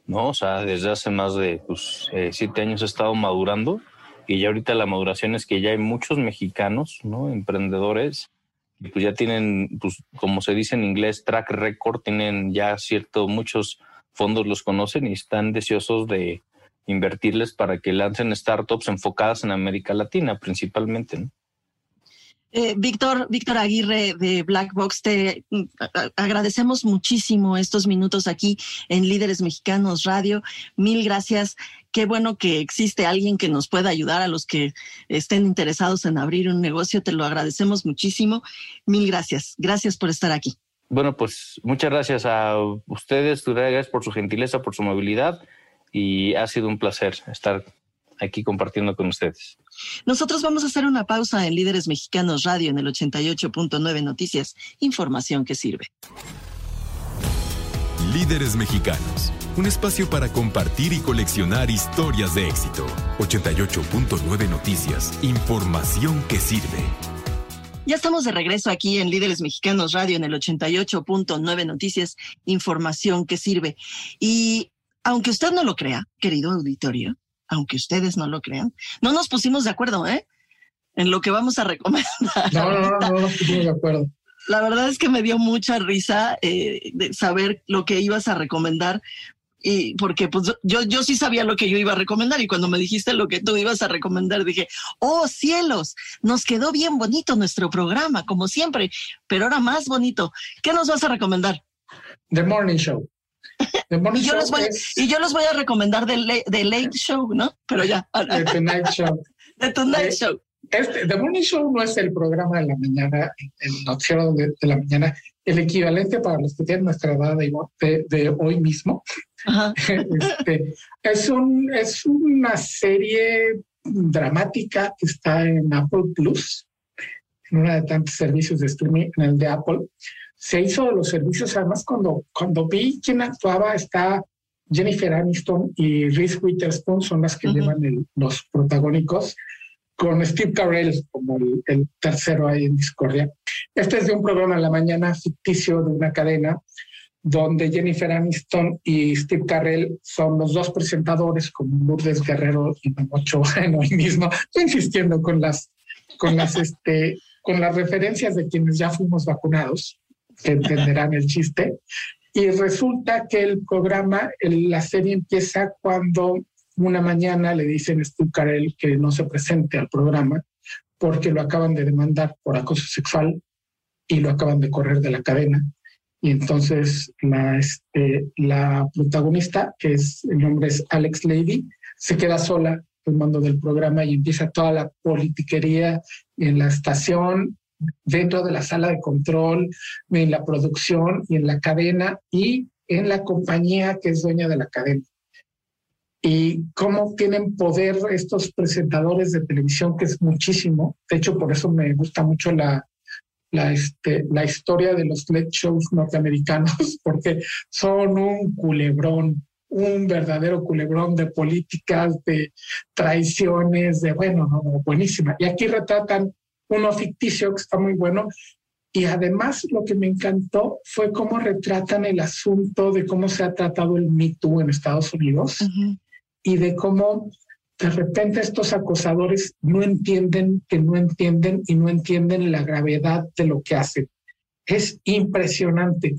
¿no? O sea, desde hace más de pues, eh, siete años ha estado madurando y ya ahorita la maduración es que ya hay muchos mexicanos, ¿no? Emprendedores y pues ya tienen, pues como se dice en inglés, track record, tienen ya cierto, muchos fondos los conocen y están deseosos de invertirles para que lancen startups enfocadas en América Latina principalmente, ¿no? Eh, Víctor, Víctor Aguirre de Black Box, te mm, agradecemos muchísimo estos minutos aquí en Líderes Mexicanos Radio. Mil gracias. Qué bueno que existe alguien que nos pueda ayudar a los que estén interesados en abrir un negocio. Te lo agradecemos muchísimo. Mil gracias. Gracias por estar aquí. Bueno, pues muchas gracias a ustedes, gracias por su gentileza, por su movilidad y ha sido un placer estar aquí compartiendo con ustedes. Nosotros vamos a hacer una pausa en Líderes Mexicanos Radio en el 88.9 Noticias, información que sirve. Líderes Mexicanos, un espacio para compartir y coleccionar historias de éxito. 88.9 Noticias, información que sirve. Ya estamos de regreso aquí en Líderes Mexicanos Radio en el 88.9 Noticias, información que sirve. Y aunque usted no lo crea, querido auditorio, aunque ustedes no lo crean. No nos pusimos de acuerdo, ¿eh? En lo que vamos a recomendar. No, no, no, no nos pusimos de acuerdo. La verdad es que me dio mucha risa eh, de saber lo que ibas a recomendar, y porque pues yo, yo sí sabía lo que yo iba a recomendar y cuando me dijiste lo que tú ibas a recomendar dije, oh cielos, nos quedó bien bonito nuestro programa, como siempre, pero ahora más bonito. ¿Qué nos vas a recomendar? The Morning Show y, yo los voy, y yo los voy a recomendar de, Late Show, ¿no? Pero ya. The Tonight Show. The Tonight eh, Show. Este, The Morning Show no es el programa de la mañana, el noticiero de, la mañana, el equivalente para los que tienen nuestra edad de, de, hoy mismo. Este, es, un, es una serie dramática que está en Apple Plus, en uno de tantos servicios de streaming, en el de Apple se hizo de los servicios. Además, cuando, cuando vi quién actuaba, está Jennifer Aniston y Reese Witherspoon, son las que llevan los protagónicos, con Steve Carell como el, tercero ahí en Discordia. Este es de un programa en la mañana ficticio de una cadena donde Jennifer Aniston y Steve Carell son los dos presentadores, como Lourdes Guerrero y Memocho en hoy mismo. Estoy insistiendo con las, con las, este, con las referencias de quienes ya fuimos vacunados que entenderán el chiste. Y resulta que el programa, la serie empieza cuando una mañana le dicen a Steve Carell que no se presente al programa porque lo acaban de demandar por acoso sexual y lo acaban de correr de la cadena. Y entonces la, este, protagonista, que es el nombre es Alex Lady, se queda sola el mando del programa y empieza toda la politiquería en la estación dentro de la sala de control, en la producción y en la cadena y en la compañía que es dueña de la cadena. Y cómo tienen poder estos presentadores de televisión, que es muchísimo. De hecho, por eso me gusta mucho la, la, este, la historia de los late shows norteamericanos, porque son un culebrón, un verdadero culebrón de políticas, de traiciones, de bueno, no, buenísima. Y aquí retratan uno ficticio que está muy bueno. Y además lo que me encantó fue cómo retratan el asunto de cómo se ha tratado el Me Too en Estados Unidos. Y de cómo de repente estos acosadores no entienden que no entienden y no entienden la gravedad de lo que hacen. Es impresionante.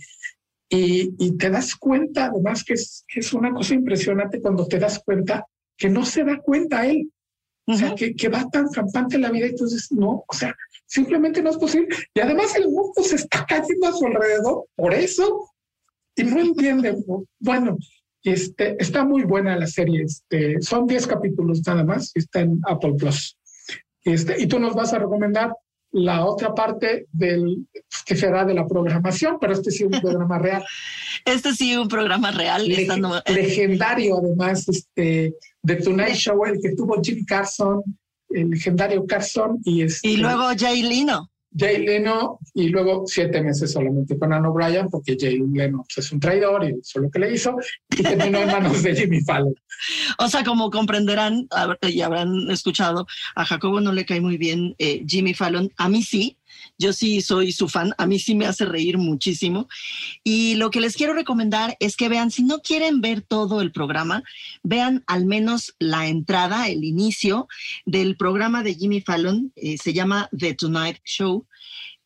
Y, te das cuenta, además, que es, es, una cosa impresionante cuando te das cuenta que no se da cuenta él. O sea, que, que, va tan campante la vida y entonces no, o sea, simplemente no es posible. Y además el mundo se está cayendo a su alrededor por eso y no entiende. Bueno, este, está muy buena la serie. Este, son 10 capítulos nada más. Está en Apple Plus. Este, y tú nos vas a recomendar la otra parte del que será de la programación, pero este sí es un programa real. Este sí un programa real. legendario, además, este, de Tonight Show, el que tuvo Jim Carson, el legendario Carson y este, y luego Jay Leno. Jay Leno y luego siete meses solamente con Ann O'Brien porque Jay Leno pues, es un traidor y eso es lo que le hizo y terminó en manos de Jimmy Fallon. O sea, como comprenderán y habrán escuchado, a Jacobo no le cae muy bien eh, Jimmy Fallon, a mí sí, yo sí soy su fan, a mí sí me hace reír muchísimo. Y lo que les quiero recomendar es que vean, si no quieren ver todo el programa, vean al menos la entrada, el inicio del programa de Jimmy Fallon, eh, se llama The Tonight Show.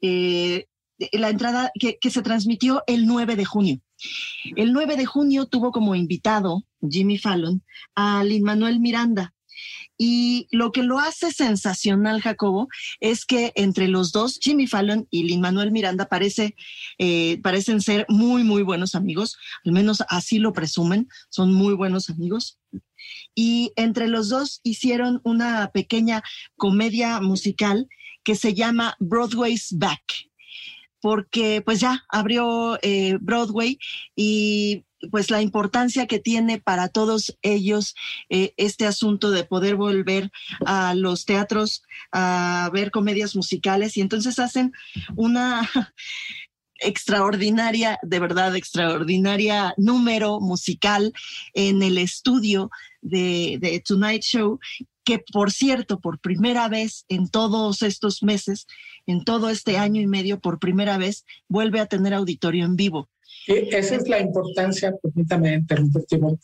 Eh, la entrada que, que se transmitió el 9 de junio. El 9 de junio tuvo como invitado Jimmy Fallon a Lin Manuel Miranda, y lo que lo hace sensacional, Jacobo, es que entre los dos, Jimmy Fallon y Lin Manuel Miranda, eh, parecen ser muy, muy buenos amigos, al menos así lo presumen, son muy buenos amigos. Y entre los dos hicieron una pequeña comedia musical que se llama Broadway's Back porque pues ya abrió eh, Broadway y pues la importancia que tiene para todos ellos eh, este asunto de poder volver a los teatros a ver comedias musicales. Y entonces hacen una extraordinaria, de verdad extraordinaria número musical en el estudio de, de Tonight Show que por cierto, por primera vez en todos estos meses, en todo este año y medio, por primera vez, vuelve a tener auditorio en vivo esa es la importancia, permítame interrumpirte, porque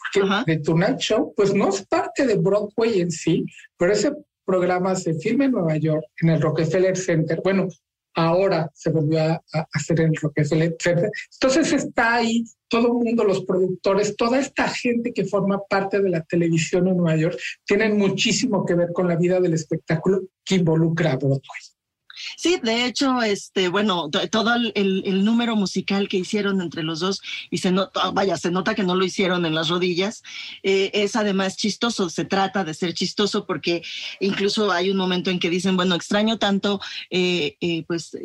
de Tonight Show, pues no es parte de Broadway en sí, pero ese programa se filma en Nueva York, en el Rockefeller Center. Bueno, ahora se volvió a, hacer en el Rockefeller Center. Entonces está ahí todo el mundo, los productores, toda esta gente que forma parte de la televisión en Nueva York, tienen muchísimo que ver con la vida del espectáculo que involucra a Broadway. Sí, de hecho, este, bueno, todo el, número musical que hicieron entre los dos, y se nota, vaya, se nota que no lo hicieron en las rodillas, eh, es además chistoso, se trata de ser chistoso porque incluso hay un momento en que dicen, bueno, extraño tanto eh, eh, pues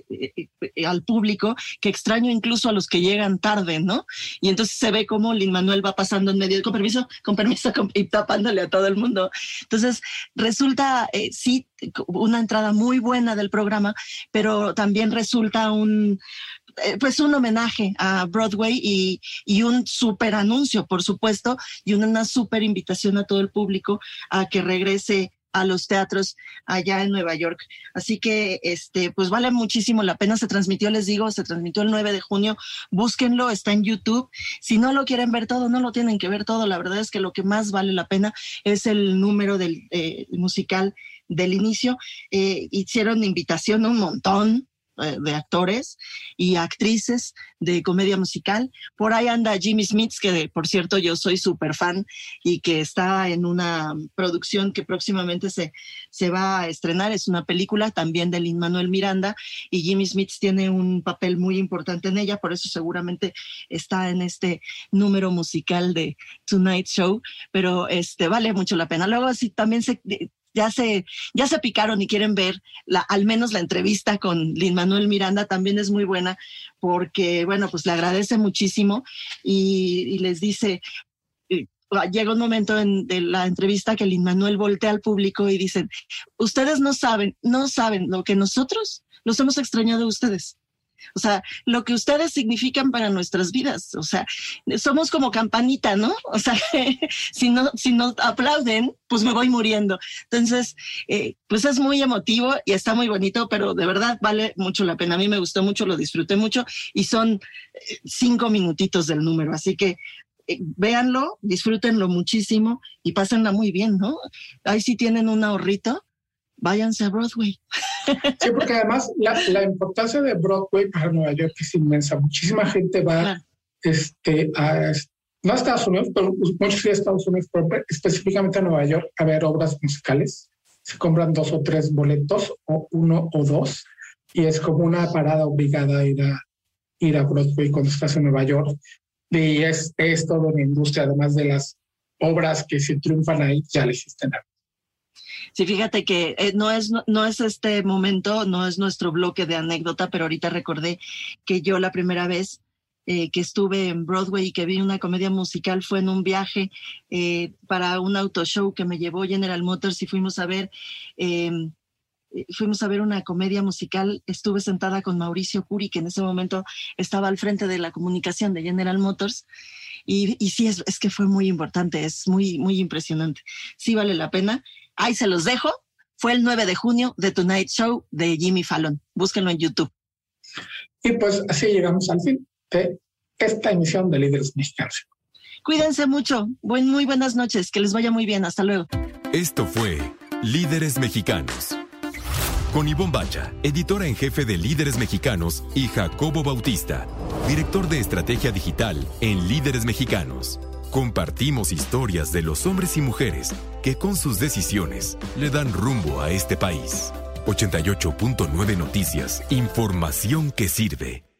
al público que extraño incluso a los que llegan tarde, ¿no? Y entonces se ve como Lin Manuel va pasando en medio, con permiso, con permiso, y tapándole a todo el mundo. Entonces, resulta, sí, una entrada muy buena del programa, pero también resulta un eh, pues un homenaje a Broadway y, y un super anuncio, por supuesto, y una, super invitación a todo el público a que regrese a los teatros allá en Nueva York. Así que, este, pues vale muchísimo la pena. Se transmitió, les digo, se transmitió el 9 de junio. Búsquenlo, está en YouTube. Si no lo quieren ver todo, no lo tienen que ver todo. La verdad es que lo que más vale la pena es el número del eh, musical del inicio, eh, hicieron invitación a un montón eh, de actores y actrices de comedia musical. Por ahí anda Jimmy Smith, que por cierto yo soy súper fan y que está en una producción que próximamente se, se va a estrenar. Es una película también de Lin Manuel Miranda y Jimmy Smith tiene un papel muy importante en ella, por eso seguramente está en este número musical de Tonight Show, pero este vale mucho la pena. Luego sí también se ya se, ya se picaron y quieren ver la, al menos la entrevista con Lin Manuel Miranda, también es muy buena porque, bueno, pues le agradece muchísimo y, les dice, eh, llega un momento en, de la entrevista que Lin Manuel voltea al público y dicen, ustedes no saben, no saben lo que nosotros los hemos extrañado ustedes. O sea, lo que ustedes significan para nuestras vidas. O sea, somos como campanita, ¿no? O sea, si no, si no aplauden, pues me voy muriendo. Entonces, eh, pues es muy emotivo y está muy bonito, pero de verdad vale mucho la pena. A mí me gustó mucho, lo disfruté mucho y son eh, cinco minutitos del número. Así que eh, véanlo, disfrútenlo muchísimo y pásenla muy bien, ¿no? Ahí sí tienen un ahorrito, váyanse a Broadway. Sí, porque además la, importancia de Broadway para Nueva York es inmensa. Muchísima gente va este, a, no a Estados Unidos, pero muchos a Estados Unidos, pero específicamente a Nueva York a ver obras musicales. Se compran dos o tres boletos, o uno o dos, y es como una parada obligada a ir a, ir a Broadway cuando estás en Nueva York. Y es, es todo una industria, además de las obras que se triunfan ahí, ya le existen Sí, fíjate que eh, no, es, no, es este momento, no es nuestro bloque de anécdota, pero ahorita recordé que yo la primera vez eh, que estuve en Broadway y que vi una comedia musical fue en un viaje eh, para un auto show que me llevó General Motors y fuimos a ver em, fuimos a ver una comedia musical, estuve sentada con Mauricio Curi, que en ese momento estaba al frente de la comunicación de General Motors, y, y sí, es, es, que fue muy importante, es muy, muy impresionante. Sí vale la pena. Ahí se los dejo. Fue el 9 de junio de Tonight Show de Jimmy Fallon. Búsquenlo en YouTube. Y pues así llegamos al fin de esta emisión de Líderes Mexicanos. Cuídense mucho. Buen, muy buenas noches. Que les vaya muy bien. Hasta luego. Esto fue Líderes Mexicanos. Con Ivonne Bacha, editora en jefe de Líderes Mexicanos, y Jacobo Bautista, director de Estrategia Digital en Líderes Mexicanos. Compartimos historias de los hombres y mujeres que con sus decisiones le dan rumbo a este país. 88.9 Noticias, información que sirve.